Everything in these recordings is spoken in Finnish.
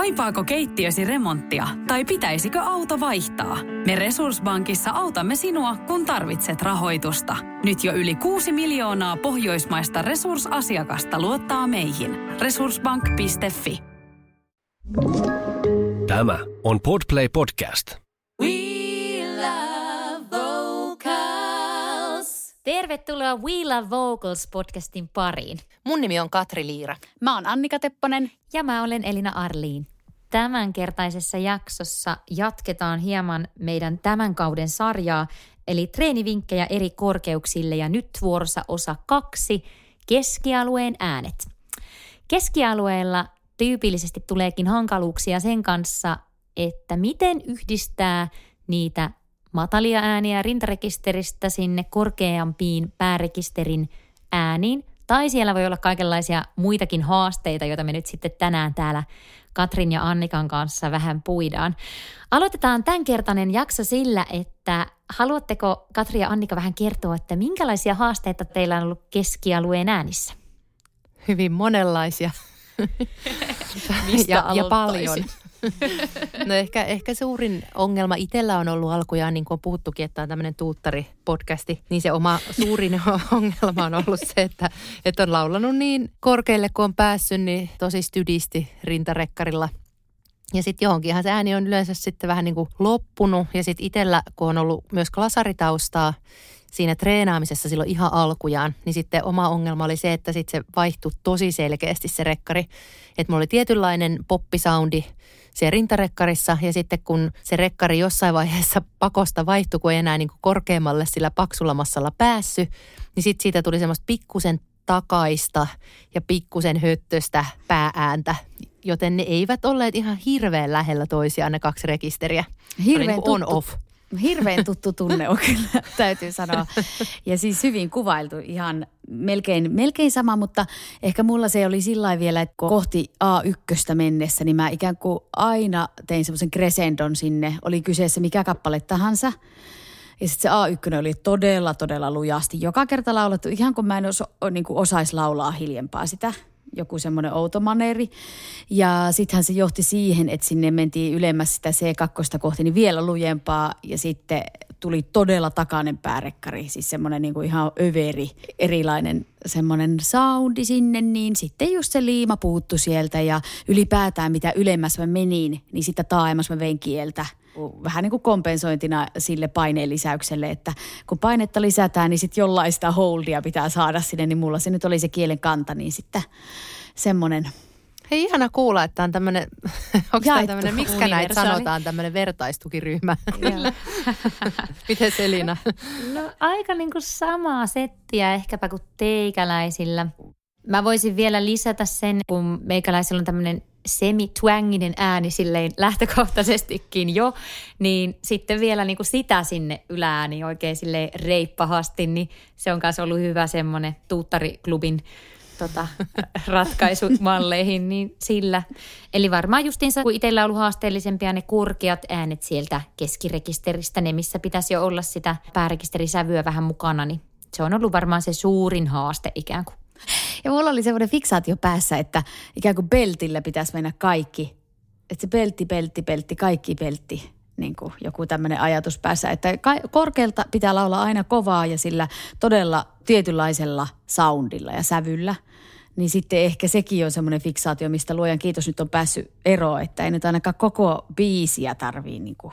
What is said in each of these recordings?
Kaipaako keittiösi remonttia tai pitäisikö auto vaihtaa? Me Resurssbankissa autamme sinua, kun tarvitset rahoitusta. Nyt jo yli 6 miljoonaa pohjoismaista resursasiakasta luottaa meihin. Resurssbank.fi Tämä on Podplay Podcast. Tervetuloa We Love Vocals podcastin pariin. Mun nimi on Katri Liira. Mä oon Annika Tepponen. Ja mä olen Elina Arliin. Tämänkertaisessa jaksossa jatketaan hieman meidän tämän kauden sarjaa, eli treenivinkkejä eri korkeuksille ja nyt vuorossa osa kaksi, keskialueen äänet. Keskialueella tyypillisesti tuleekin hankaluuksia sen kanssa, että miten yhdistää niitä matalia ääniä rintarekisteristä sinne korkeampiin päärekisterin ääniin. Tai siellä voi olla kaikenlaisia muitakin haasteita, joita me nyt sitten tänään täällä Katrin ja Annikan kanssa vähän puidaan. Aloitetaan tämänkertainen jakso sillä, että haluatteko Katri ja Annika vähän kertoa, että minkälaisia haasteita teillä on ollut keskialueen äänissä? Hyvin monenlaisia. Mistä ja, ja paljon. No ehkä, ehkä suurin ongelma itsellä on ollut alkujaan, niin kuin on puhuttukin, että on tämmöinen tuuttari-podcasti, niin se oma suurin ongelma on ollut se, että, että on laulanut niin korkealle kuin on päässyt, niin tosi stydisti rintarekkarilla. Ja sitten johonkinhan se ääni on yleensä sitten vähän niin kuin loppunut. Ja sitten itsellä, kun on ollut myös klasaritaustaa, siinä treenaamisessa silloin ihan alkujaan, niin sitten oma ongelma oli se, että sitten se vaihtui tosi selkeästi se rekkari. Että mulla oli tietynlainen poppisoundi siellä rintarekkarissa ja sitten kun se rekkari jossain vaiheessa pakosta vaihtui, kun ei enää niin kuin korkeammalle sillä paksulla massalla päässyt, niin sitten siitä tuli semmoista pikkusen takaista ja pikkusen höttöstä pääääntä, joten ne eivät olleet ihan hirveän lähellä toisiaan ne kaksi rekisteriä. Hirveän niin tuttu, on-off. Hirveän tuttu tunne on kyllä, täytyy sanoa. Ja siis hyvin kuvailtu, ihan melkein, melkein sama, mutta ehkä mulla se oli sillä vielä, että kohti A1 mennessä, niin mä ikään kuin aina tein semmoisen crescendon sinne, oli kyseessä mikä kappale tahansa. Ja sitten se A1 oli todella, todella lujasti. Joka kerta laulettu, ihan kun mä en osa, niin osaisi laulaa hiljempaa sitä joku semmoinen outo maneeri. Ja sittenhän se johti siihen, että sinne mentiin ylemmäs sitä C2 kohti, niin vielä lujempaa. Ja sitten tuli todella takainen päärekkari, siis semmoinen niin kuin ihan överi, erilainen semmoinen soundi sinne, niin sitten just se liima puuttu sieltä ja ylipäätään mitä ylemmäs mä menin, niin sitä taaemmas mä vein kieltä vähän niin kuin kompensointina sille paineen lisäykselle, että kun painetta lisätään, niin sitten jollain sitä holdia pitää saada sinne, niin mulla se nyt oli se kielen kanta, niin sitten semmoinen Hei, ihana kuulla, että on tämmöinen, onko tämä tämmöinen, miksi näitä sanotaan, tämmöinen vertaistukiryhmä? Miten Selina? No aika niin kuin samaa settiä ehkäpä kuin teikäläisillä. Mä voisin vielä lisätä sen, kun meikäläisillä on tämmöinen semi-twanginen ääni silleen lähtökohtaisestikin jo, niin sitten vielä niin kuin sitä sinne ylääni oikein silleen reippahasti, niin se on myös ollut hyvä semmoinen tuuttariklubin tota, ratkaisumalleihin, niin sillä. Eli varmaan justiinsa, kun itsellä on ollut haasteellisempia ne korkeat äänet sieltä keskirekisteristä, ne missä pitäisi jo olla sitä päärekisterisävyä vähän mukana, niin se on ollut varmaan se suurin haaste ikään kuin. Ja mulla oli semmoinen fiksaatio päässä, että ikään kuin beltillä pitäisi mennä kaikki. Että se beltti, beltti, beltti, kaikki beltti. Niin kuin joku tämmöinen ajatus päässä, että korkealta pitää laulaa aina kovaa ja sillä todella tietynlaisella soundilla ja sävyllä. Niin sitten ehkä sekin on semmoinen fiksaatio, mistä luojan kiitos nyt on päässyt eroon, että ei nyt ainakaan koko biisiä tarvii niin kuin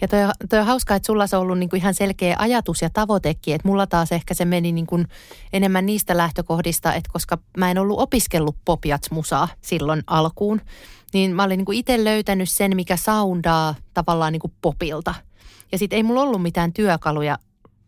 Ja toi, toi on hauskaa, että sulla se on ollut niinku ihan selkeä ajatus ja tavoitekin, että mulla taas ehkä se meni niinku enemmän niistä lähtökohdista, että koska mä en ollut opiskellut popiats-musaa silloin alkuun, niin mä olin niinku itse löytänyt sen, mikä soundaa tavallaan niinku popilta. Ja sitten ei mulla ollut mitään työkaluja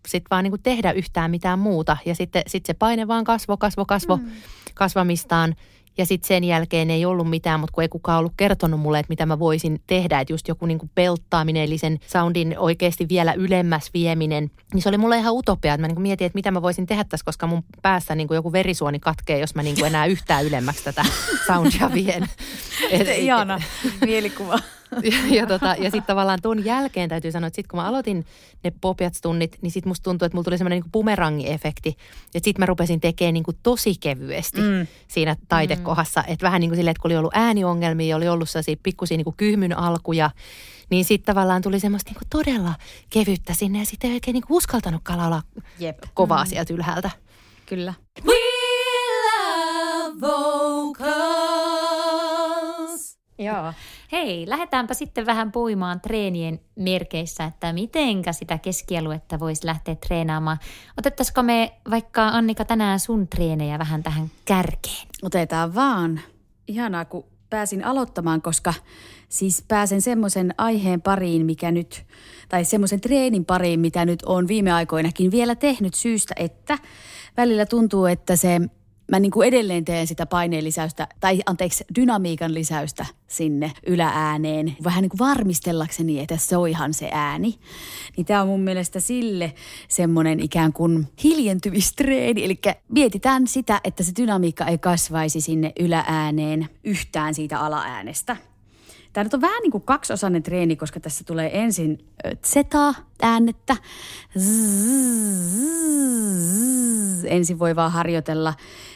sit vaan niinku tehdä yhtään mitään muuta. Ja sitten sit se paine vaan kasvo, kasvo, kasvo mm. kasvamistaan. Ja sitten sen jälkeen ei ollut mitään, mutta kun ei kukaan ollut kertonut mulle, että mitä mä voisin tehdä, että just joku niinku pelttaaminen, eli sen soundin oikeasti vielä ylemmäs vieminen, niin se oli mulle ihan utopia, että mä niinku mietin, että mitä mä voisin tehdä tässä, koska mun päässä niinku joku verisuoni katkee, jos mä niinku enää yhtään ylemmäksi tätä soundia vien. Et, Ihana mielikuva. Ja, ja, tota, ja sitten tavallaan ton jälkeen täytyy sanoa, että sitten kun mä aloitin ne popjats-tunnit, niin sitten musta tuntui, että mulla tuli semmoinen niin bumerangi-efekti. Että sitten mä rupesin tekemään niin kuin tosi kevyesti mm. siinä taitekohdassa. Että vähän niin kuin silleen, että kun oli ollut ääniongelmia, oli ollut sellaisia pikkusia niin kuin kyhmyn alkuja, niin sitten tavallaan tuli semmoista niin kuin todella kevyttä sinne ja sitten ei oikein niin kuin uskaltanutkaan laulaa Jep. kovaa mm. sieltä ylhäältä. Kyllä. We love vocals. Joo. Hei, lähdetäänpä sitten vähän puimaan treenien merkeissä, että mitenkä sitä keskialuetta voisi lähteä treenaamaan. Otettaisiko me vaikka Annika tänään sun treenejä vähän tähän kärkeen? Otetaan vaan. Ihanaa, kun pääsin aloittamaan, koska siis pääsen semmoisen aiheen pariin, mikä nyt, tai semmoisen treenin pariin, mitä nyt on viime aikoinakin vielä tehnyt syystä, että välillä tuntuu, että se mä niin kuin edelleen teen sitä paineen lisäystä, tai anteeksi, dynamiikan lisäystä sinne yläääneen, vähän niin kuin varmistellakseni, että se ihan se ääni. Niin tämä on mun mielestä sille semmoinen ikään kuin hiljentymistreeni, eli mietitään sitä, että se dynamiikka ei kasvaisi sinne yläääneen yhtään siitä alaäänestä. Tämä nyt on vähän niin kuin kaksiosainen treeni, koska tässä tulee ensin zeta-äänettä. Ensin voi vaan harjoitella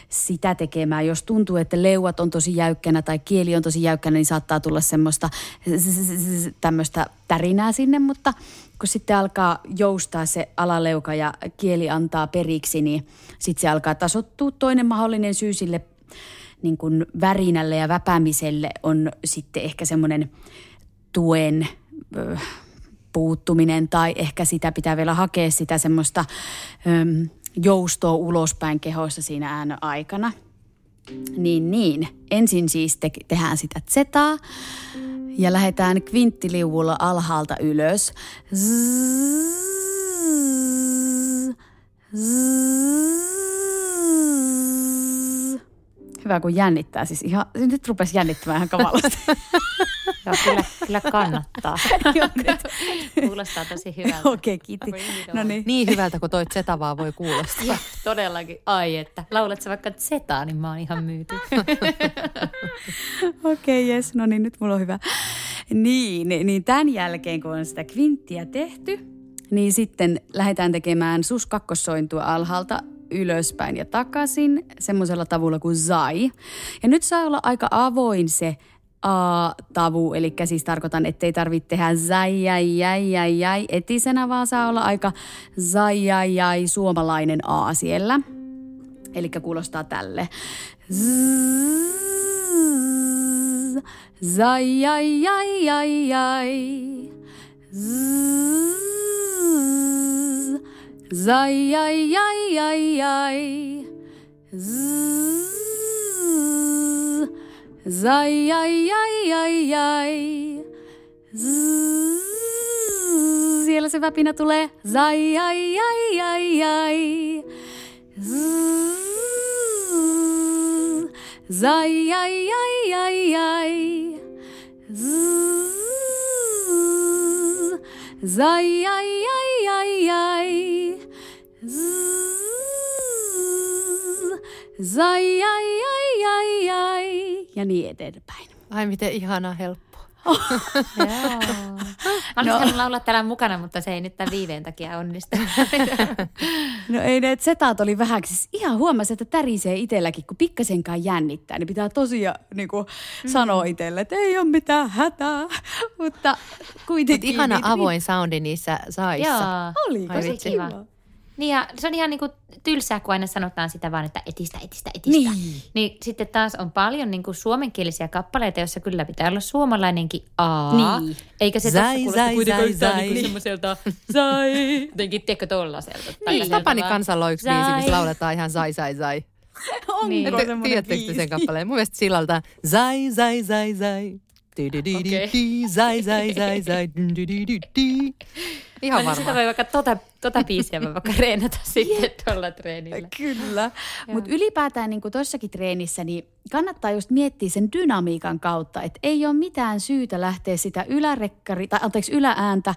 sitä tekemään. Jos tuntuu, että leuat on tosi jäykkänä tai kieli on tosi jäykkänä, niin saattaa tulla semmoista tämmöistä tärinää sinne, mutta kun sitten alkaa joustaa se alaleuka ja kieli antaa periksi, niin sitten se alkaa tasottua. Toinen mahdollinen syy sille niin kuin värinälle ja väpäämiselle on sitten ehkä semmoinen tuen ö, puuttuminen tai ehkä sitä pitää vielä hakea sitä semmoista ö, joustoa ulospäin kehossa siinä ään aikana. Niin, niin. Ensin siis te- tehdään sitä zetaa ja lähdetään kvinttiliuvulla alhaalta ylös. Zzz, zzz, Hyvä, kun jännittää. Siis ihan, nyt rupesi jännittämään ihan kamalasti. Joo, kyllä, kyllä kannattaa. Kuulostaa tosi hyvältä. Okei, okay, kiitti. No niin. niin hyvältä, kun toi Zeta vaan voi kuulostaa. Todellakin. Ai että. Laulat sä vaikka Zetaa, niin mä oon ihan myyty. Okei, okay, jes. No niin, nyt mulla on hyvä. Niin, niin tämän jälkeen, kun on sitä kvinttiä tehty, niin sitten lähdetään tekemään sus kakkossointua alhaalta ylöspäin ja takaisin semmoisella tavulla kuin zai. Ja nyt saa olla aika avoin se A-tavu, eli siis tarkoitan, ettei tarvitse tehdä zai, jai, jai, jai, jai etisenä, vaan saa olla aika zai, jai, jai, suomalainen A siellä. Eli kuulostaa tälle. Zai, jai, jai, jai, jai. Zzz. Zai, ai, ai, ai, ai. Zzz. Zai, ai, ai, ai, ai. Zzz. Siellä se väpinä tulee. Zai, ai, ai, ai, ai. Zzz. Zai, ai, ai, ai, ai. Zzz. Zai, ai, ai, ai, ai. Zai, ai, ai, ai, ai. Ja niin eteenpäin. Ai miten ihana helppo. Mä olisin no. laulaa täällä mukana, mutta se ei nyt tämän viiveen takia onnistu. no ei ne setaat oli vähän, siis ihan huomasi, että tärisee itselläkin, kun pikkasenkaan jännittää, niin pitää tosiaan niin kuin mm. sanoa itselle, että ei ole mitään hätää. Mutta kuitenkin. Mut ihana avoin soundi niissä saissa. Joo. Oli, tosi kiva. kiva. Niin ja se on ihan niin kuin tylsää, kun aina sanotaan sitä vaan, että etistä, etistä, etistä. Niin. niin sitten taas on paljon niin kuin suomenkielisiä kappaleita, joissa kyllä pitää olla suomalainenkin A. Niin. Eikä se zai, tässä zai, zai, zai. Niin semmoiselta zai. Jotenkin, tiedätkö, tollaselta. Niin. Tapani kansalla on yksi biisi, missä lauletaan ihan zai, zai, zai. Onko niin. Tiedättekö sen kappaleen? Mun mielestä sillalta zai, zai, zai, zai. Zai, zai, zai, zai. Ihan varmaan. Sitä voi vaikka tota tota biisiä mä vaikka reenata sitten tuolla treenillä. Kyllä. Mutta ylipäätään niin tuossakin treenissä, niin kannattaa just miettiä sen dynamiikan kautta, että ei ole mitään syytä lähteä sitä ylärekkari, tai anteeksi yläääntä,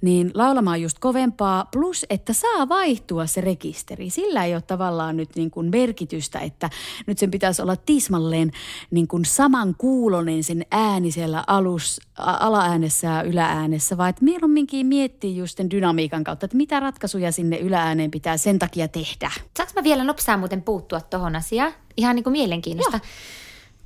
niin laulamaan just kovempaa, plus että saa vaihtua se rekisteri. Sillä ei ole tavallaan nyt niin kuin merkitystä, että nyt sen pitäisi olla tismalleen niin kuin saman kuulonen sen ääni siellä alus, alaäänessä ja ylääänessä, vaan että mieluumminkin miettii just sen dynamiikan kautta, että mitä ratkaisuja sinne yläääneen pitää sen takia tehdä. Saanko mä vielä nopsaa muuten puuttua tuohon asiaan? Ihan niin kuin mielenkiinnosta. Joo.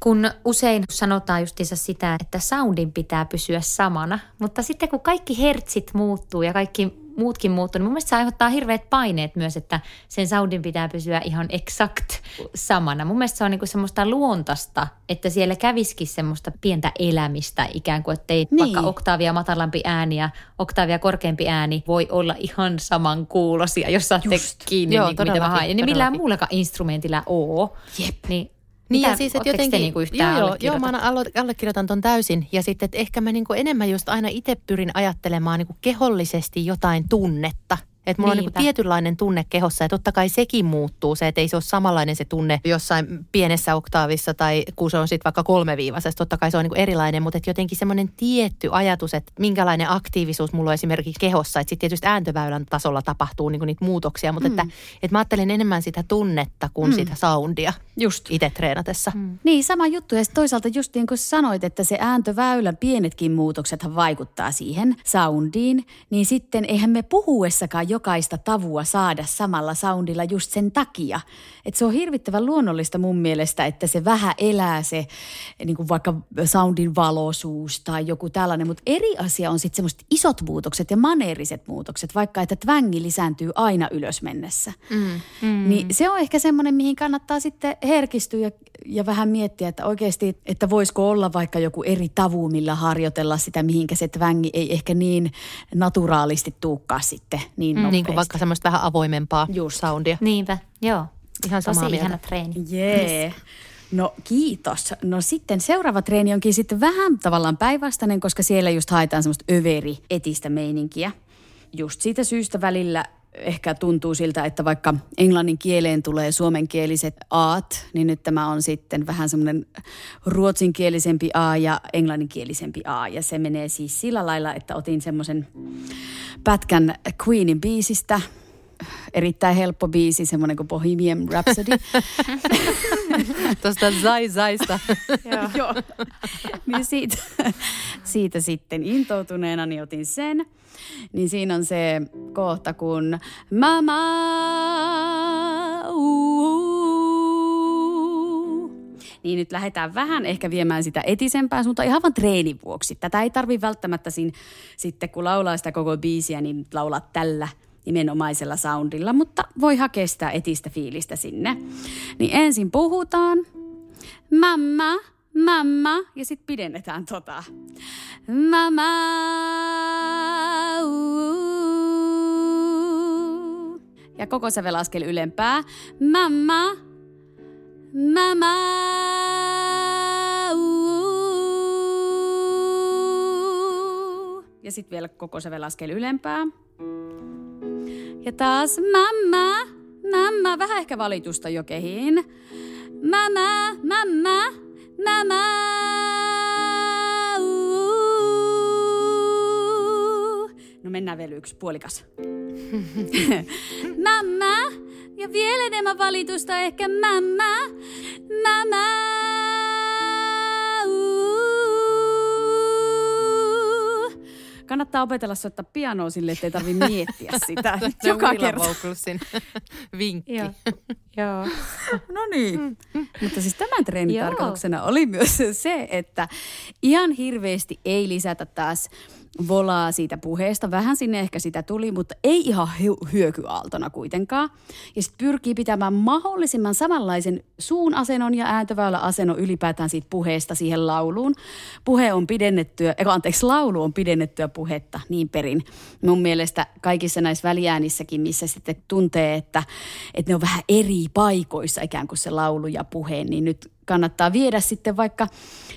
Kun usein sanotaan justiinsa sitä, että soundin pitää pysyä samana, mutta sitten kun kaikki hertsit muuttuu ja kaikki muutkin muuttuu, niin mun mielestä se aiheuttaa hirveät paineet myös, että sen soundin pitää pysyä ihan exakt samana. Mun mielestä se on niinku semmoista luontaista, että siellä käviskin semmoista pientä elämistä ikään kuin, että ei niin. vaikka oktaavia matalampi ääni ja oktaavia korkeampi ääni voi olla ihan saman kuulosia, jos saatte Just. kiinni Joo, niin mitä mä haen. Niin millään muullakaan instrumentilla oo. Jep. Niin niin Mitä, ja siis, että jotenkin, niinku joo, joo, joo, mä allekirjoitan ton täysin. Ja sitten, että ehkä mä niinku enemmän just aina itse pyrin ajattelemaan niinku kehollisesti jotain tunnetta – että mulla Niinpä. on niin tietynlainen tunne kehossa ja totta kai sekin muuttuu. Se, että ei se ole samanlainen se tunne jossain pienessä oktaavissa tai kun se on sitten vaikka kolmeviivaisessa. Totta kai se on niin erilainen, mutta että jotenkin semmoinen tietty ajatus, että minkälainen aktiivisuus mulla on esimerkiksi kehossa. Että sitten tietysti ääntöväylän tasolla tapahtuu niin niitä muutoksia, mutta mm. että, että mä ajattelen enemmän sitä tunnetta kuin mm. sitä soundia just. itse treenatessa. Mm. Niin, sama juttu. Ja toisaalta just niin kuin sanoit, että se ääntöväylän pienetkin muutoksethan vaikuttaa siihen soundiin, niin sitten eihän me puhuessakaan jokaista tavua saada samalla soundilla just sen takia. Että se on hirvittävän luonnollista mun mielestä, että se vähän elää se niin kuin vaikka soundin valoisuus tai joku tällainen. Mutta eri asia on sitten semmoiset isot muutokset ja maneeriset muutokset, vaikka että tvängi lisääntyy aina ylös mennessä. Mm. Mm. Niin se on ehkä semmoinen, mihin kannattaa sitten herkistyä ja, ja vähän miettiä, että oikeasti, että voisiko olla vaikka joku eri tavu, millä harjoitella sitä, mihinkä se tvängi ei ehkä niin naturaalisti tuukkaa sitten niin mm. Niin kuin vaikka semmoista vähän avoimempaa Just. soundia. Niinpä, joo. Ihan samaa Tosi mieltä. ihana treeni. Jee. Yeah. No kiitos. No sitten seuraava treeni onkin sitten vähän tavallaan päinvastainen, koska siellä just haetaan semmoista överi etistä meininkiä. Just siitä syystä välillä ehkä tuntuu siltä, että vaikka englannin kieleen tulee suomenkieliset aat, niin nyt tämä on sitten vähän semmoinen ruotsinkielisempi a ja englanninkielisempi a. Ja se menee siis sillä lailla, että otin semmoisen pätkän Queenin biisistä, erittäin helppo biisi, semmoinen kuin Bohemian Rhapsody. Tuosta Zai Zaista. Joo. niin siitä, siitä sitten intoutuneena niin otin sen. Niin siinä on se kohta, kun mama, niin nyt lähdetään vähän ehkä viemään sitä etisempään suuntaan ihan vaan treenin vuoksi. Tätä ei tarvi välttämättä siinä, sitten, kun laulaa sitä koko biisiä, niin laulaa tällä nimenomaisella soundilla, mutta voi hakea sitä etistä fiilistä sinne. Niin ensin puhutaan, mamma, mamma, ja sitten pidennetään tota. Mamma. Ja koko sävelaskel ylempää. Mamma, mamma. Ja sitten vielä koko sävelaskel ylempää. Ja taas mamma, mamma, vähän ehkä valitusta jo kehiin. Mamma, mamma, mamma. No mennään vielä yksi puolikas. mamma, ja vielä enemmän valitusta ehkä mamma, mamma. Kannattaa opetella soittaa pianoa sille, ettei tarvitse miettiä sitä joka kerta. vinkki. Joo. Joo. no niin. Mm. Mutta siis tämän treenin tarkoituksena oli myös se, että ihan hirveästi ei lisätä taas volaa siitä puheesta. Vähän sinne ehkä sitä tuli, mutta ei ihan hyökyaaltona kuitenkaan. Ja sitten pyrkii pitämään mahdollisimman samanlaisen suun asennon ja ääntöväylä asennon ylipäätään siitä puheesta siihen lauluun. Puhe on pidennettyä, eikä anteeksi, laulu on pidennettyä puhetta niin perin. Mun mielestä kaikissa näissä väliäänissäkin, missä sitten tuntee, että, että ne on vähän eri paikoissa ikään kuin se laulu ja puhe, niin nyt kannattaa viedä sitten vaikka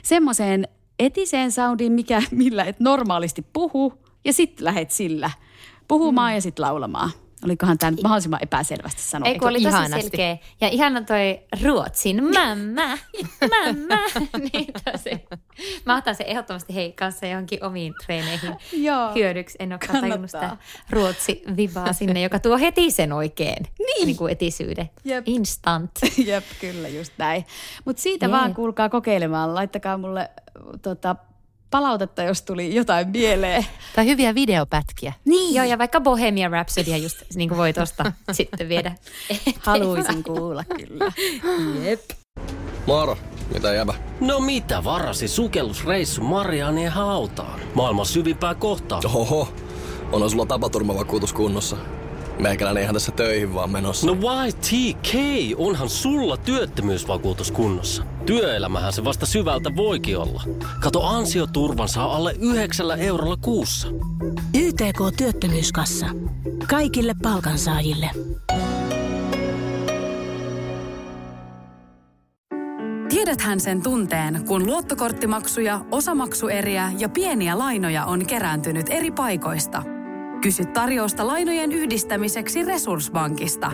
semmoiseen etiseen soundiin, mikä, millä et normaalisti puhu, ja sitten lähet sillä puhumaan mm. ja sitten laulamaan. Olikohan tämä nyt mahdollisimman epäselvästi sanottu? Ei kun oli tosi Ihanasti. selkeä. Ja ihana toi Ruotsin mamma, mamma. niin tosi. Mä otan se ehdottomasti hei kanssa johonkin omiin treeneihin Joo. hyödyksi. En ole tajunnut sitä ruotsi-vibaa sinne, joka tuo heti sen oikein niin. Niin kuin etisyyden. Jep. Instant. Jep, kyllä just näin. Mutta siitä Jee. vaan kuulkaa kokeilemaan. Laittakaa mulle tota, palautetta, jos tuli jotain mieleen. Tai hyviä videopätkiä. Niin. Joo, ja vaikka Bohemian Rhapsodya just niin kuin voi tosta sitten viedä. Haluaisin kuulla kyllä. Jep. Moro, mitä jäbä? No mitä varasi sukellusreissu Marianien hautaan? Maailman syvimpää kohtaa. Oho, onhan sulla tapaturmavakuutus kunnossa. Meikäläinen ihan tässä töihin vaan menossa. No why TK? Onhan sulla työttömyysvakuutus kunnossa. Työelämähän se vasta syvältä voikin olla. Kato ansioturvan saa alle 9 eurolla kuussa. YTK Työttömyyskassa. Kaikille palkansaajille. Tiedäthän sen tunteen, kun luottokorttimaksuja, osamaksueriä ja pieniä lainoja on kerääntynyt eri paikoista. Kysy tarjousta lainojen yhdistämiseksi Resurssbankista.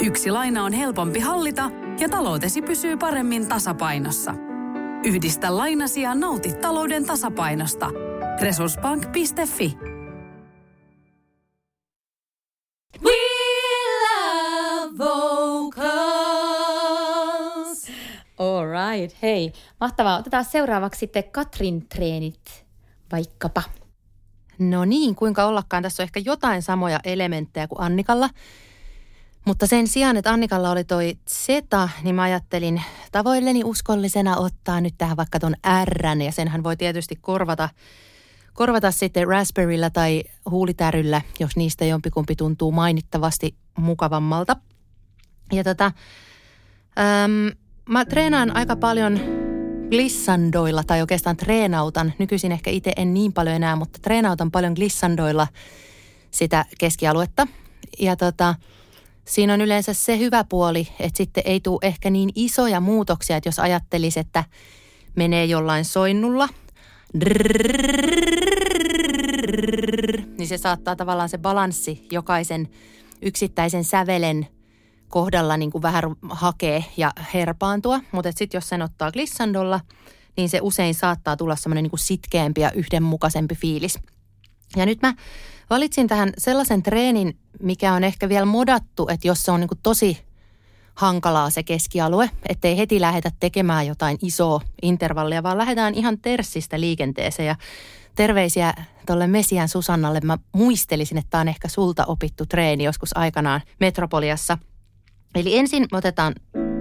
Yksi laina on helpompi hallita ja taloutesi pysyy paremmin tasapainossa. Yhdistä lainasi ja nauti talouden tasapainosta. Resurssbank.fi We love vocals. All right, hei. Mahtavaa. Otetaan seuraavaksi sitten Katrin treenit vaikkapa. No niin, kuinka ollakaan. Tässä on ehkä jotain samoja elementtejä kuin Annikalla. Mutta sen sijaan, että Annikalla oli toi Zeta, niin mä ajattelin tavoilleni uskollisena ottaa nyt tähän vaikka ton R, ja senhän voi tietysti korvata, korvata sitten Raspberryllä tai huulitäryllä, jos niistä jompikumpi tuntuu mainittavasti mukavammalta. Ja tota, äm, mä treenaan aika paljon glissandoilla, tai oikeastaan treenautan. Nykyisin ehkä itse en niin paljon enää, mutta treenautan paljon glissandoilla sitä keskialuetta. Ja tota, siinä on yleensä se hyvä puoli, että sitten ei tule ehkä niin isoja muutoksia, että jos ajattelisi, että menee jollain soinnulla, niin se saattaa tavallaan se balanssi jokaisen yksittäisen sävelen kohdalla niin kuin vähän hakee ja herpaantua. Mutta sitten jos sen ottaa glissandolla, niin se usein saattaa tulla semmoinen niin sitkeämpi ja yhdenmukaisempi fiilis. Ja nyt mä valitsin tähän sellaisen treenin, mikä on ehkä vielä modattu, että jos se on niin kuin tosi hankalaa se keskialue, ettei heti lähdetä tekemään jotain isoa intervallia, vaan lähdetään ihan terssistä liikenteeseen. Ja terveisiä tuolle Mesian Susannalle. Mä muistelisin, että tämä on ehkä sulta opittu treeni joskus aikanaan Metropoliassa. Eli ensin me otetaan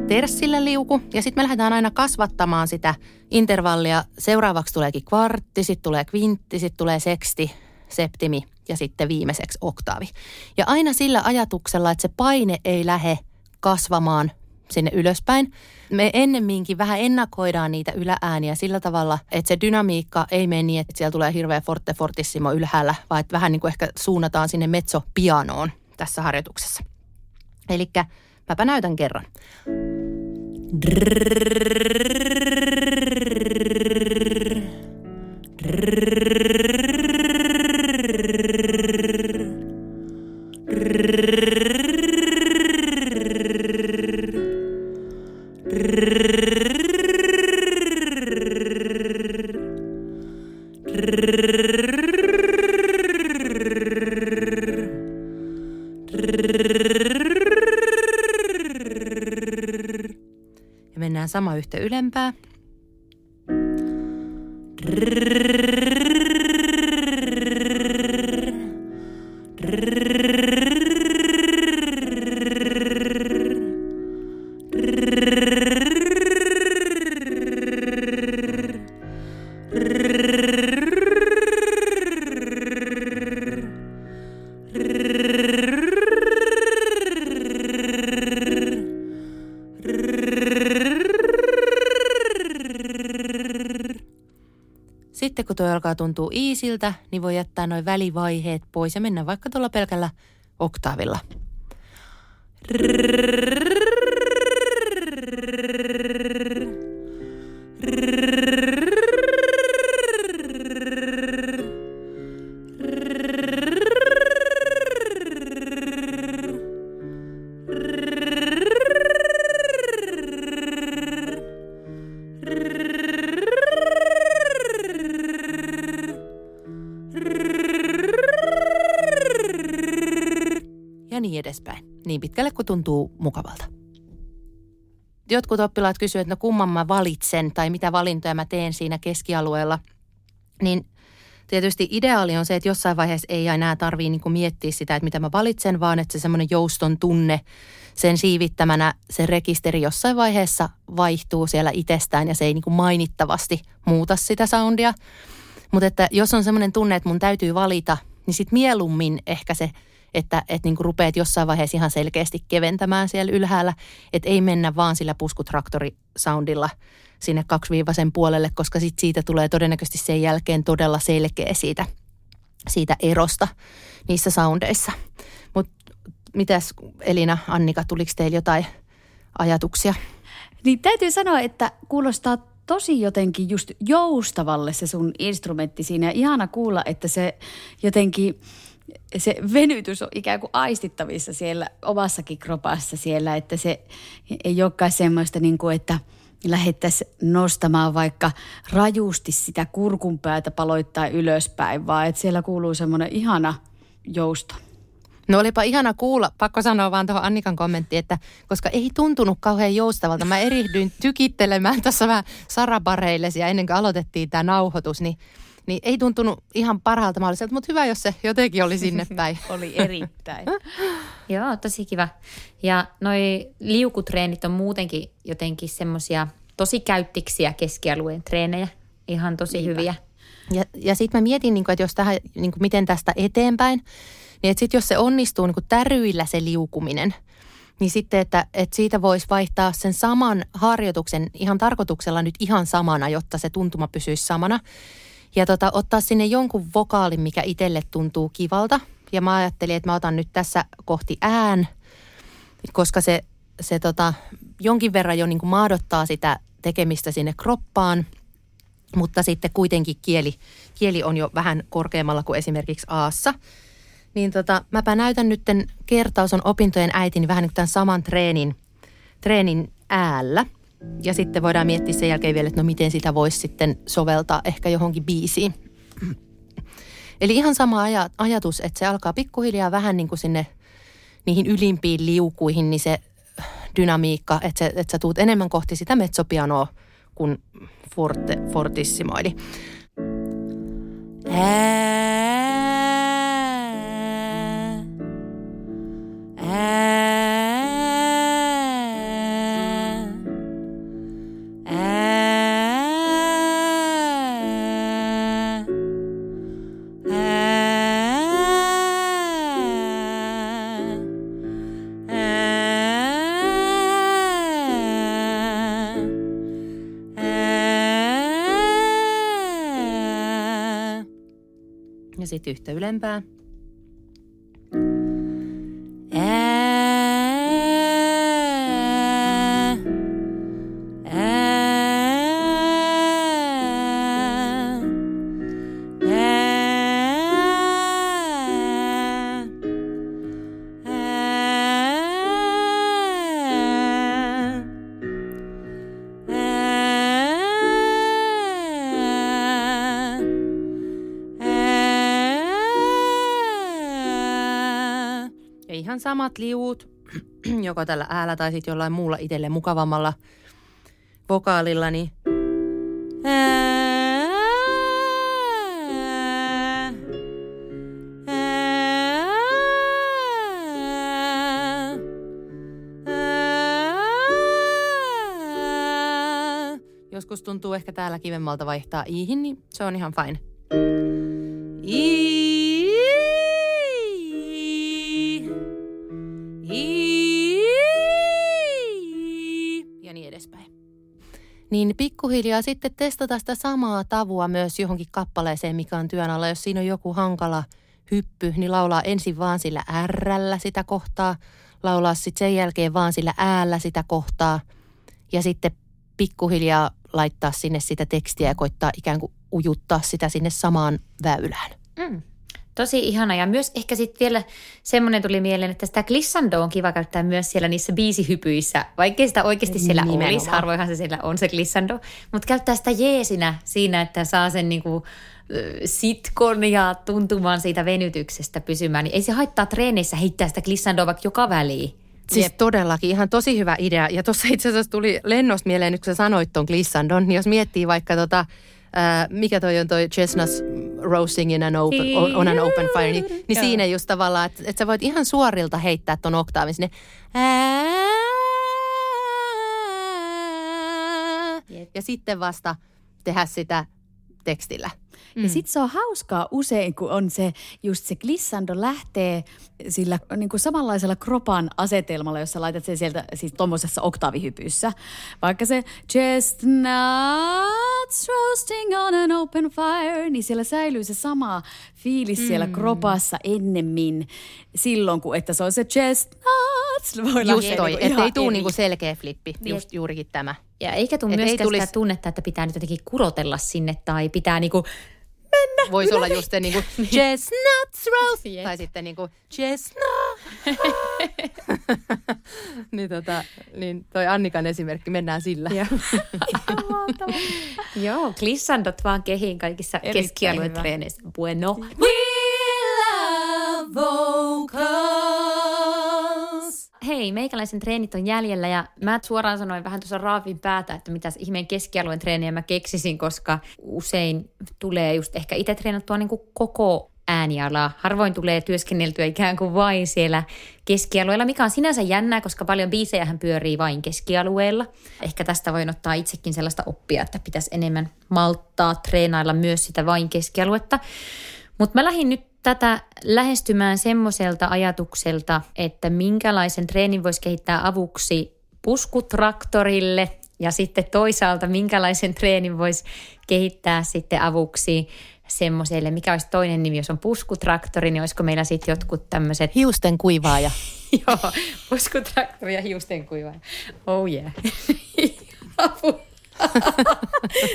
terssille liuku ja sitten me lähdetään aina kasvattamaan sitä intervallia. Seuraavaksi tuleekin kvartti, sitten tulee kvintti, sitten tulee seksti, septimi ja sitten viimeiseksi oktaavi. Ja aina sillä ajatuksella, että se paine ei lähde kasvamaan sinne ylöspäin. Me ennemminkin vähän ennakoidaan niitä yläääniä sillä tavalla, että se dynamiikka ei mene niin, että siellä tulee hirveä forte fortissimo ylhäällä, vaan että vähän niin kuin ehkä suunnataan sinne mezzo pianoon tässä harjoituksessa. Eli mäpä näytän kerran. Ja yhtä ylempää. Alkaa tuntua iisiltä, niin voi jättää noin välivaiheet pois ja mennä vaikka tuolla pelkällä oktaavilla. niin tuntuu mukavalta. Jotkut oppilaat kysyvät, että no kumman mä valitsen tai mitä valintoja mä teen siinä keskialueella. Niin tietysti ideaali on se, että jossain vaiheessa ei enää tarvii niin miettiä sitä, että mitä mä valitsen, vaan että se semmoinen jouston tunne sen siivittämänä se rekisteri jossain vaiheessa vaihtuu siellä itsestään ja se ei niin mainittavasti muuta sitä soundia. Mutta että jos on semmoinen tunne, että mun täytyy valita, niin sitten mieluummin ehkä se, että, että niin rupeat jossain vaiheessa ihan selkeästi keventämään siellä ylhäällä, että ei mennä vaan sillä puskutraktorisoundilla sinne kaksiviivaisen puolelle, koska sit siitä tulee todennäköisesti sen jälkeen todella selkeä siitä, siitä erosta niissä soundeissa. Mutta mitäs Elina, Annika, tuliko teille jotain ajatuksia? Niin täytyy sanoa, että kuulostaa tosi jotenkin just joustavalle se sun instrumentti siinä. Ja ihana kuulla, että se jotenkin se venytys on ikään kuin aistittavissa siellä omassakin kropassa siellä, että se ei olekaan semmoista niin kuin, että lähettäisiin nostamaan vaikka rajusti sitä kurkunpäätä paloittaa ylöspäin, vaan että siellä kuuluu semmoinen ihana jousto. No olipa ihana kuulla, pakko sanoa vaan tuohon Annikan kommenttiin, että koska ei tuntunut kauhean joustavalta, mä erihdyin tykittelemään tuossa vähän sarabareillesi ja ennen kuin aloitettiin tämä nauhoitus, niin niin ei tuntunut ihan parhaalta mahdolliselta, mutta hyvä, jos se jotenkin oli sinne päin. oli erittäin. Joo, tosi kiva. Ja noi liukutreenit on muutenkin jotenkin semmoisia tosi käyttiksiä keskialueen treenejä. Ihan tosi Niinpä. hyviä. Ja, ja sitten mä mietin, niin kuin, että jos tähän, niin kuin miten tästä eteenpäin, niin että sitten jos se onnistuu niin kuin täryillä se liukuminen, niin sitten, että, että siitä voisi vaihtaa sen saman harjoituksen ihan tarkoituksella nyt ihan samana, jotta se tuntuma pysyisi samana. Ja tota, ottaa sinne jonkun vokaalin, mikä itselle tuntuu kivalta. Ja mä ajattelin, että mä otan nyt tässä kohti ään, koska se, se tota, jonkin verran jo niin kuin maadottaa sitä tekemistä sinne kroppaan – mutta sitten kuitenkin kieli, kieli on jo vähän korkeammalla kuin esimerkiksi Aassa. Niin tota, mäpä näytän nyt, kertaus on opintojen äitini vähän niin tämän saman treenin, treenin äällä. Ja sitten voidaan miettiä sen jälkeen vielä, että no miten sitä voisi sitten soveltaa ehkä johonkin biisiin. Eli ihan sama ajatus, että se alkaa pikkuhiljaa vähän niin kuin sinne niihin ylimpiin liukuihin, niin se dynamiikka, että, se, että sä tuut enemmän kohti sitä mezzopianoa kuin forte, fortissimo. Eli ää, sitten yhtä ylempää. Ihan samat liut, joko tällä äällä tai sitten jollain muulla itselle mukavammalla vokaalilla, niin Joskus tuntuu ehkä täällä kivemmalta vaihtaa iihin, niin se on ihan fine. Pikkuhiljaa sitten testata sitä samaa tavua myös johonkin kappaleeseen, mikä on työn alla. Jos siinä on joku hankala hyppy, niin laulaa ensin vaan sillä ärrällä sitä kohtaa, laulaa sitten sen jälkeen vaan sillä äällä sitä kohtaa ja sitten pikkuhiljaa laittaa sinne sitä tekstiä ja koittaa ikään kuin ujuttaa sitä sinne samaan väylään. Mm. Tosi ihana ja myös ehkä sitten vielä semmoinen tuli mieleen, että sitä glissandoa on kiva käyttää myös siellä niissä biisihypyissä, vaikkei sitä oikeasti siellä Nimenomaan. olisi, harvoinhan se siellä on se glissando, mutta käyttää sitä jeesinä siinä, että saa sen niinku sitkon ja tuntumaan siitä venytyksestä pysymään, niin ei se haittaa treeneissä heittää sitä glissandoa vaikka joka väliin. Siis Jep. todellakin ihan tosi hyvä idea. Ja tuossa itse asiassa tuli lennosta mieleen, nyt kun sä sanoit ton glissandon, niin jos miettii vaikka tota, ää, mikä toi on toi chestnuts roasting in an open, on, on an open fire, niin, niin Joo. siinä just tavallaan, että, että sä voit ihan suorilta heittää ton oktaavin sinne. Ja sitten vasta tehdä sitä tekstillä. Mm. Ja sitten se on hauskaa usein, kun on se, just se glissando lähtee sillä niin kuin samanlaisella kropan asetelmalla, jossa laitat sen sieltä siis tuommoisessa oktaavihypyssä. Vaikka se chestnuts roasting on an open fire, niin siellä säilyy se sama fiilis mm. siellä kropassa ennemmin silloin, kuin että se on se chestnuts. Voi Just toi, niinku ettei tuu niinku selkeä flippi, just juurikin tämä. Ja eikä tule Et ei myöskään tulis- sitä tunnetta, että pitää nyt jotenkin kurotella sinne tai pitää niinku Voisi olla just se niinku chestnuts roast, Jep. tai sitten niinku chestnut. niin, tota, niin toi Annikan esimerkki, mennään sillä. Joo, glissandot vaan kehiin kaikissa keskialuetreeneissä. Bueno. Hei, meikäläisen treenit on jäljellä ja mä suoraan sanoin vähän tuossa raavin päätä, että mitäs ihmeen keskialueen treeniä mä keksisin, koska usein tulee just ehkä itse treenattua niin kuin koko äänialaa. Harvoin tulee työskenneltyä ikään kuin vain siellä keskialueella, mikä on sinänsä jännää, koska paljon biisejähän pyörii vain keskialueella. Ehkä tästä voin ottaa itsekin sellaista oppia, että pitäisi enemmän malttaa treenailla myös sitä vain keskialuetta. Mutta mä lähdin nyt tätä lähestymään semmoiselta ajatukselta, että minkälaisen treenin voisi kehittää avuksi puskutraktorille ja sitten toisaalta minkälaisen treenin voisi kehittää sitten avuksi semmoiselle, mikä olisi toinen nimi, jos on puskutraktori, niin olisiko meillä sitten jotkut tämmöiset Hiusten kuivaaja. Joo, puskutraktori ja hiusten kuivaaja. Oh yeah. Apu.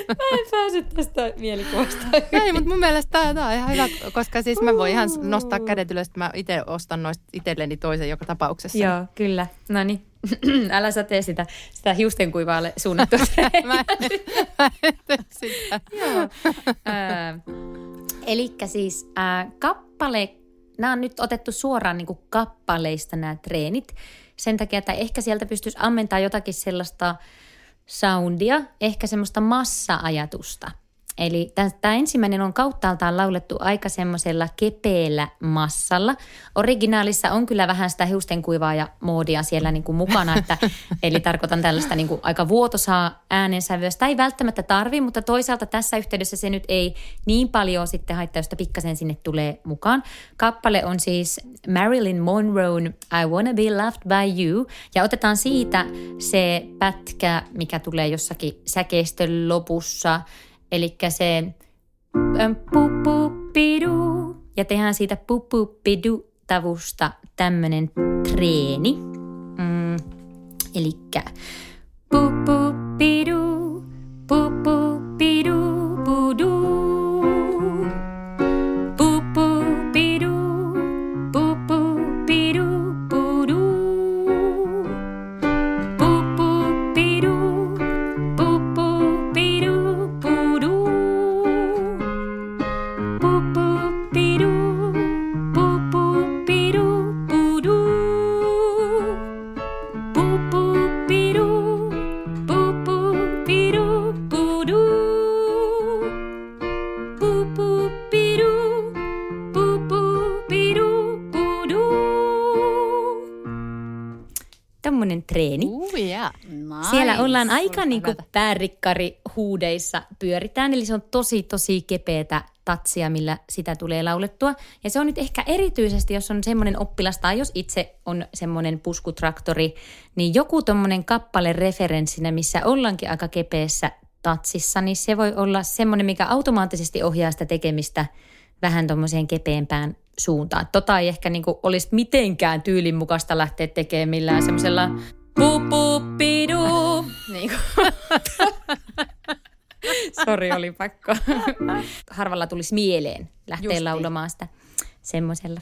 Mä en pääse tästä mielikuvasta. Ei, mutta mun mielestä tämä on ihan hyvä, koska siis mä voin ihan nostaa kädet ylös, että mä itse ostan noista itselleni toisen joka tapauksessa. Joo, kyllä. No niin. Älä sä tee sitä, sitä hiusten kuivaalle suunnattua Mä en- mä en sitä. Joo. Eli siis ää, kappale, nämä on nyt otettu suoraan niin kappaleista nämä treenit. Sen takia, että ehkä sieltä pystyisi ammentaa jotakin sellaista soundia, ehkä semmoista massa-ajatusta. Eli tämä ensimmäinen on kauttaaltaan laulettu aika semmoisella kepeällä massalla. Originaalissa on kyllä vähän sitä hiustenkuivaa moodia siellä niin kuin mukana, että, eli tarkoitan tällaista niin kuin aika vuotosaa äänensävyä. Sitä ei välttämättä tarvi, mutta toisaalta tässä yhteydessä se nyt ei niin paljon sitten haittaa, josta pikkasen sinne tulee mukaan. Kappale on siis Marilyn Monroen I Wanna Be Loved By You, ja otetaan siitä se pätkä, mikä tulee jossakin säkeistön lopussa, Eli se äm, pupupidu. Ja tehdään siitä pupupidu tavusta tämmönen treeni. Mm, eli pupupidu, Kuulostaa niin kuin päärikkari huudeissa pyöritään, eli se on tosi tosi kepeätä tatsia, millä sitä tulee laulettua. Ja se on nyt ehkä erityisesti, jos on semmoinen oppilas tai jos itse on semmoinen puskutraktori, niin joku tommonen kappale referenssinä, missä ollaankin aika kepeässä tatsissa, niin se voi olla semmoinen, mikä automaattisesti ohjaa sitä tekemistä vähän tuommoiseen kepeämpään suuntaan. Tota ei ehkä niinku olisi mitenkään tyylin mukaista lähteä tekemään millään semmoisella pupupidu. Niin Sori, oli pakko. Harvalla tulisi mieleen lähteä Justiin. laulamaan sitä. semmoisella.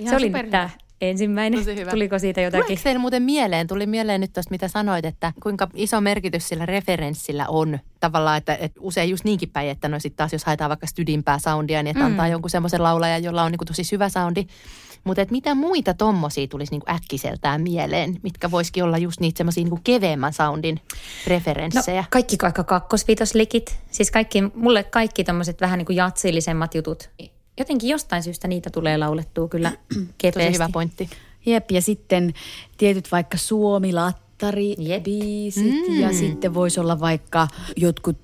Ihan Se oli tämä ensimmäinen. Tosi hyvä. Tuliko siitä jotakin? Tuleeko teille muuten mieleen, tuli mieleen nyt tuosta mitä sanoit, että kuinka iso merkitys sillä referenssillä on tavallaan, että, että usein just niinkin päin, että no sitten taas jos haetaan vaikka stydimpää soundia, niin että mm. antaa jonkun semmoisen laulajan, jolla on niin tosi syvä soundi. Mutta mitä muita tommosia tulisi niin äkkiseltään mieleen, mitkä voisikin olla just niitä semmoisia niin keveämmän soundin referenssejä? No, kaikki vaikka kakkosvitoslikit. Siis kaikki, mulle kaikki tommoset vähän niin kuin jatsillisemmat jutut. Jotenkin jostain syystä niitä tulee laulettua kyllä kepeästi. Tosi hyvä pointti. Jep, ja sitten tietyt vaikka Suomi-lattari, Jep. biisit mm. ja sitten voisi olla vaikka jotkut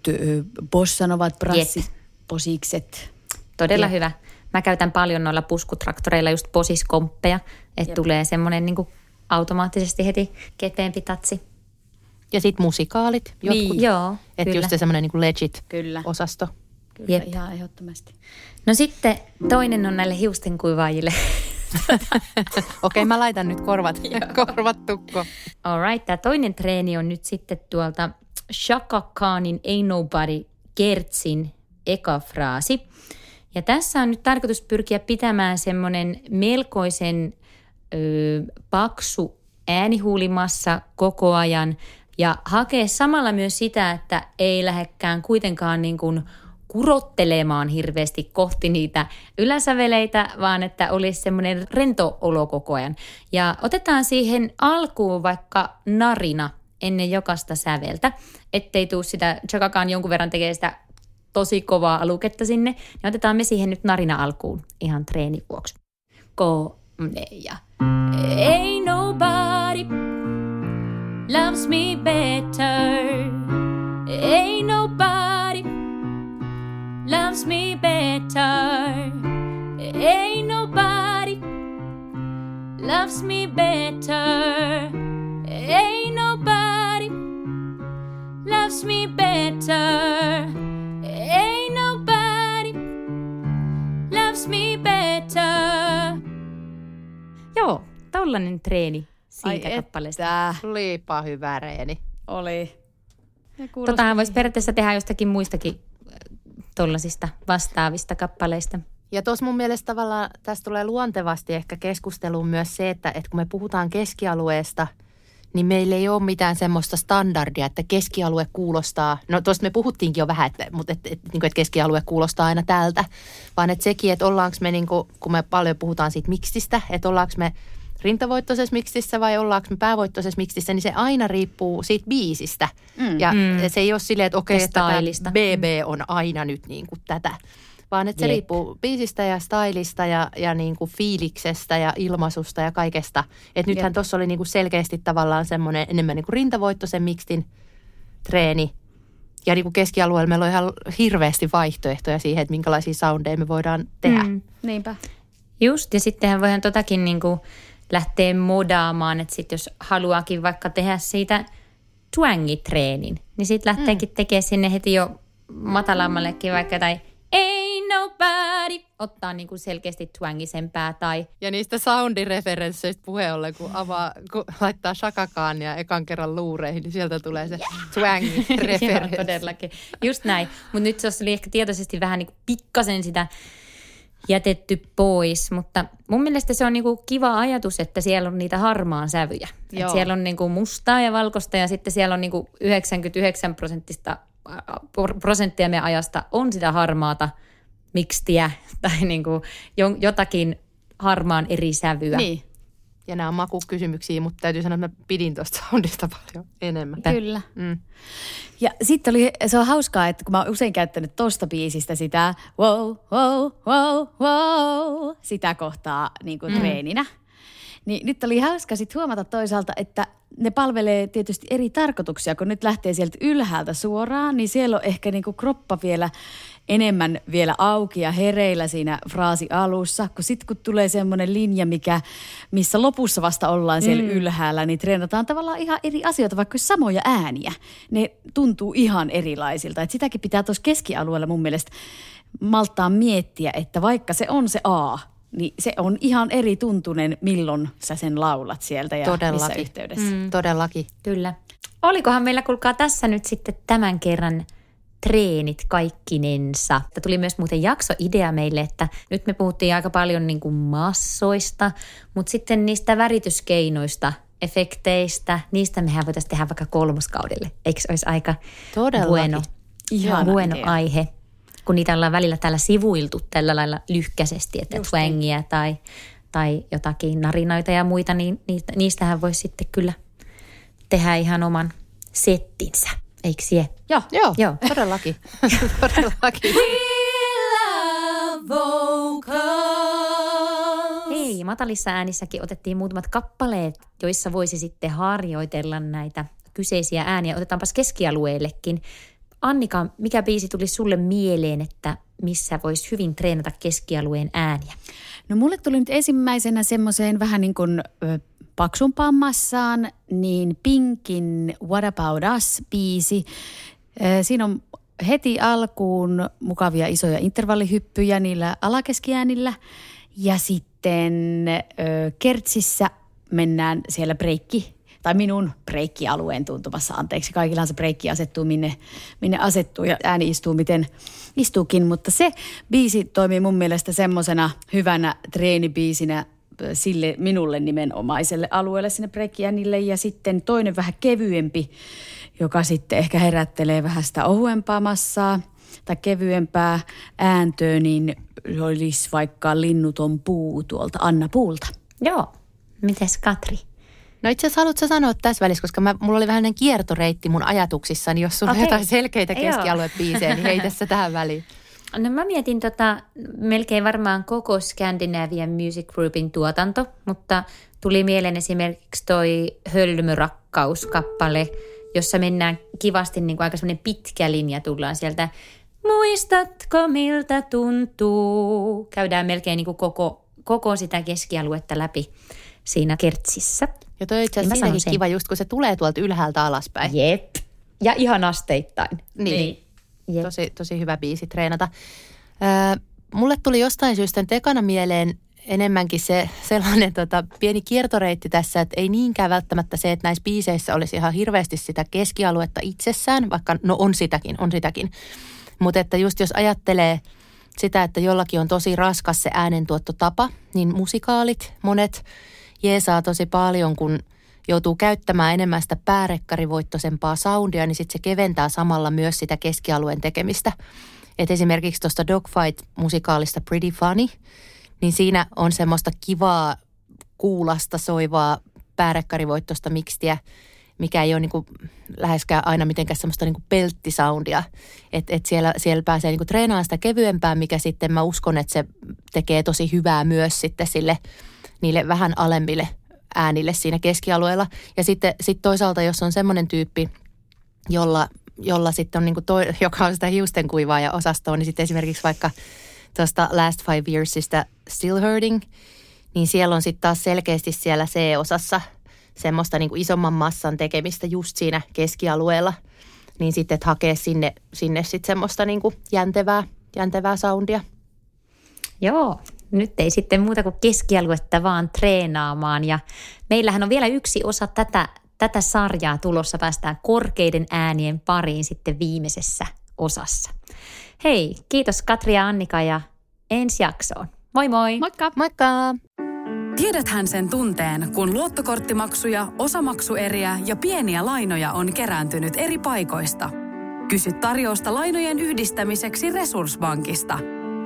bossanovat brassit, posikset. Todella hyvä. Mä käytän paljon noilla puskutraktoreilla just posiskomppeja, että tulee semmoinen niin automaattisesti heti kepeämpi tatsi. Ja sitten musikaalit. Jotkut. Niin, joo, Että just se semmoinen niin legit Kyllä. osasto. Kyllä, Jep. ihan ehdottomasti. No sitten toinen on näille hiustenkuivaajille. Okei, mä laitan nyt korvat, korvat tukko. Alright, tämä toinen treeni on nyt sitten tuolta Shaka Khanin Ain't Nobody Gertsin eka fraasi. Ja tässä on nyt tarkoitus pyrkiä pitämään semmoinen melkoisen ö, paksu äänihuulimassa koko ajan ja hakea samalla myös sitä, että ei lähdekään kuitenkaan niin kuin kurottelemaan hirveästi kohti niitä yläsäveleitä, vaan että olisi semmoinen rento olo koko ajan. Ja otetaan siihen alkuun vaikka narina ennen jokaista säveltä, ettei tuu sitä, Chakakaan jonkun verran tekee sitä tosi kovaa aluketta sinne, niin otetaan me siihen nyt narina alkuun ihan treenin vuoksi. Ko, ne ja. Ain't nobody loves me better. Ain't nobody loves me better. Ain't nobody loves me better. Ain't nobody loves me better. Tollanen treeni siitä kappaleesta. että Olipa hyvä reeni. oli. Totahan voisi periaatteessa tehdä jostakin muistakin tuollaisista vastaavista kappaleista. Ja tuossa mun mielestä tavallaan tässä tulee luontevasti ehkä keskusteluun myös se, että, että kun me puhutaan keskialueesta, niin meillä ei ole mitään semmoista standardia, että keskialue kuulostaa, no tuosta me puhuttiinkin jo vähän, että, mutta että, että, että keskialue kuulostaa aina tältä, vaan että sekin, että ollaanko me, niin kuin, kun me paljon puhutaan siitä miksistä, että ollaanko me rintavoittoisessa miksissä vai ollaanko me päävoittoisessa miksissä, niin se aina riippuu siitä biisistä. Mm. Ja Mm. se ei ole silleen, että okei, Ja että. BB on aina nyt niin kuin tätä, vaan että se Jep. riippuu biisistä ja stylista ja, ja niin kuin fiiliksestä ja ilmaisusta ja kaikesta. Että nythän tuossa oli niin kuin selkeästi tavallaan semmoinen enemmän niin kuin rintavoittoisen mikstin treeni. Ja niin kuin keskialueella meillä on ihan hirveästi vaihtoehtoja siihen, että minkälaisia soundeja me voidaan tehdä. Mm. Niinpä. Just, ja sittenhän voidaan totakin niin kuin lähteä modaamaan, että sit jos haluaakin vaikka tehdä siitä twangitreenin, niin sitten lähteekin mm. tekemään sinne heti jo matalammallekin vaikka tai ain't nobody, ottaa niin kuin selkeästi twangisempää tai Ja niistä soundireferensseistä puheen ollen, kun, avaa, kun laittaa shakakaan ja ekan kerran luureihin, niin sieltä tulee se twangi Joo, referenssi. todellakin. Just näin. Mutta nyt se oli ehkä tietoisesti vähän niin kuin pikkasen sitä jätetty pois, mutta mun mielestä se on niinku kiva ajatus, että siellä on niitä harmaan sävyjä. Et siellä on niinku mustaa ja valkoista ja sitten siellä on niinku 99 prosenttista ä, prosenttia meidän ajasta on sitä harmaata mikstiä tai niinku jo- jotakin harmaan eri sävyä. Niin, Ja nämä on makukysymyksiä, mutta täytyy sanoa, että mä pidin tuosta soundista paljon enemmän. kyllä. Mm. Ja sitten oli, se on hauskaa, että kun mä oon usein käyttänyt tosta biisistä sitä wow, wow, wow, wow, sitä kohtaa niin kuin mm. treeninä. Niin nyt oli hauska sitten huomata toisaalta, että ne palvelee tietysti eri tarkoituksia, kun nyt lähtee sieltä ylhäältä suoraan, niin siellä on ehkä niin kuin kroppa vielä enemmän vielä auki ja hereillä siinä fraasi alussa, kun sitten kun tulee semmoinen linja, mikä, missä lopussa vasta ollaan siellä mm. ylhäällä, niin treenataan tavallaan ihan eri asioita, vaikka samoja ääniä. Ne tuntuu ihan erilaisilta. Et sitäkin pitää tuossa keskialueella mun mielestä malttaa miettiä, että vaikka se on se A, niin se on ihan eri tuntunen, milloin sä sen laulat sieltä ja missä Todellakin. yhteydessä. Mm. Todellakin. Kyllä. Olikohan meillä, kuulkaa tässä nyt sitten tämän kerran treenit kaikkinensa. Tämä tuli myös muuten jaksoidea meille, että nyt me puhuttiin aika paljon niin kuin massoista, mutta sitten niistä värityskeinoista, efekteistä, niistä mehän voitaisiin tehdä vaikka kolmoskaudelle. Eikö se olisi aika Todellakin. bueno, Ihana bueno idea. aihe, kun niitä ollaan välillä täällä sivuiltu tällä lailla lyhkäisesti, että Just twangia tai, tai jotakin narinoita ja muita, niin niistä, niistähän voisi sitten kyllä tehdä ihan oman settinsä. Eikö sie? Joo. Joo, Joo. todellakin. todellakin. Hei, matalissa äänissäkin otettiin muutamat kappaleet, joissa voisi sitten harjoitella näitä kyseisiä ääniä. Otetaanpas keskialueellekin. Annika, mikä biisi tuli sulle mieleen, että missä voisi hyvin treenata keskialueen ääniä? No mulle tuli nyt ensimmäisenä semmoiseen vähän niin kuin paksumpaan massaan, niin Pinkin What About Us-biisi. Ö, Siinä on heti alkuun mukavia isoja intervallihyppyjä niillä alakeskiäänillä. Ja sitten ö, kertsissä mennään siellä breikki tai minun breikkialueen tuntumassa, anteeksi. Kaikillahan se breikki asettuu minne, minne asettuu ja ääni istuu miten istuukin, mutta se biisi toimii mun mielestä semmoisena hyvänä treenibiisinä sille minulle nimenomaiselle alueelle sinne breikkiäänille ja sitten toinen vähän kevyempi, joka sitten ehkä herättelee vähän sitä ohuempaa massaa tai kevyempää ääntöä, niin olisi vaikka linnuton puu tuolta Anna Puulta. Joo. Mites Katri? No itse asiassa haluatko sä sanoa tässä välissä, koska mä, mulla oli vähän kiertoreitti mun ajatuksissani, jos sulla on Okei. jotain selkeitä Joo. keskialuebiisejä, niin heitä se tähän väliin. No mä mietin tota, melkein varmaan koko Scandinavian Music Groupin tuotanto, mutta tuli mieleen esimerkiksi toi Hölmörakkaus-kappale, jossa mennään kivasti niin kuin aika semmoinen pitkä linja tullaan sieltä. Muistatko miltä tuntuu? Käydään melkein niin kuin koko, koko sitä keskialuetta läpi siinä kertsissä. Ja toi itse Niin asiassa sen. kiva, just kun se tulee tuolta ylhäältä alaspäin. Jep. Ja ihan asteittain. Niin. Jep. Tosi, tosi hyvä biisi treenata. Öö, mulle tuli jostain syystä nyt ekana mieleen enemmänkin se sellainen tota, pieni kiertoreitti tässä, että ei niinkään välttämättä se, että näissä biiseissä olisi ihan hirveästi sitä keskialuetta itsessään, vaikka no on sitäkin, on sitäkin. Mutta että just jos ajattelee sitä, että jollakin on tosi raskas se äänentuottotapa, niin musikaalit, monet jeesaa tosi paljon, kun joutuu käyttämään enemmän sitä päärekkarivoittoisempaa soundia, niin sitten se keventää samalla myös sitä keskialueen tekemistä. Et esimerkiksi tuosta Dogfight-musikaalista Pretty Funny, niin siinä on semmoista kivaa kuulasta soivaa päärekkarivoittoista mikstiä, mikä ei ole niinku läheskään aina mitenkään semmoista niinku pelttisoundia. Että et siellä, siellä pääsee niinku treenaamaan sitä kevyempää, mikä sitten mä uskon, että se tekee tosi hyvää myös sitten sille niille vähän alemmille äänille siinä keskialueella. Ja sitten sit toisaalta, jos on semmoinen tyyppi, jolla, jolla sitten on niinku toi, joka on sitä hiusten kuivaa ja osastoa, niin sitten esimerkiksi vaikka tuosta Last Five Yearsista Still Hurting, niin siellä on sitten taas selkeästi siellä C-osassa semmoista niinku isomman massan tekemistä just siinä keskialueella. Niin sitten, hakee sinne, sinne sitten semmoista niinku jäntevää, jäntevää soundia. Joo, nyt ei sitten muuta kuin keskialuetta vaan treenaamaan. Ja meillähän on vielä yksi osa tätä, tätä sarjaa tulossa. Päästään korkeiden äänien pariin sitten viimeisessä osassa. Hei, kiitos Katri ja Annika ja ensi jaksoon. Moi moi! Moikka! Moikka! Tiedäthän sen tunteen, kun luottokorttimaksuja, osamaksueriä ja pieniä lainoja on kerääntynyt eri paikoista. Kysy tarjousta lainojen yhdistämiseksi Resurssbankista.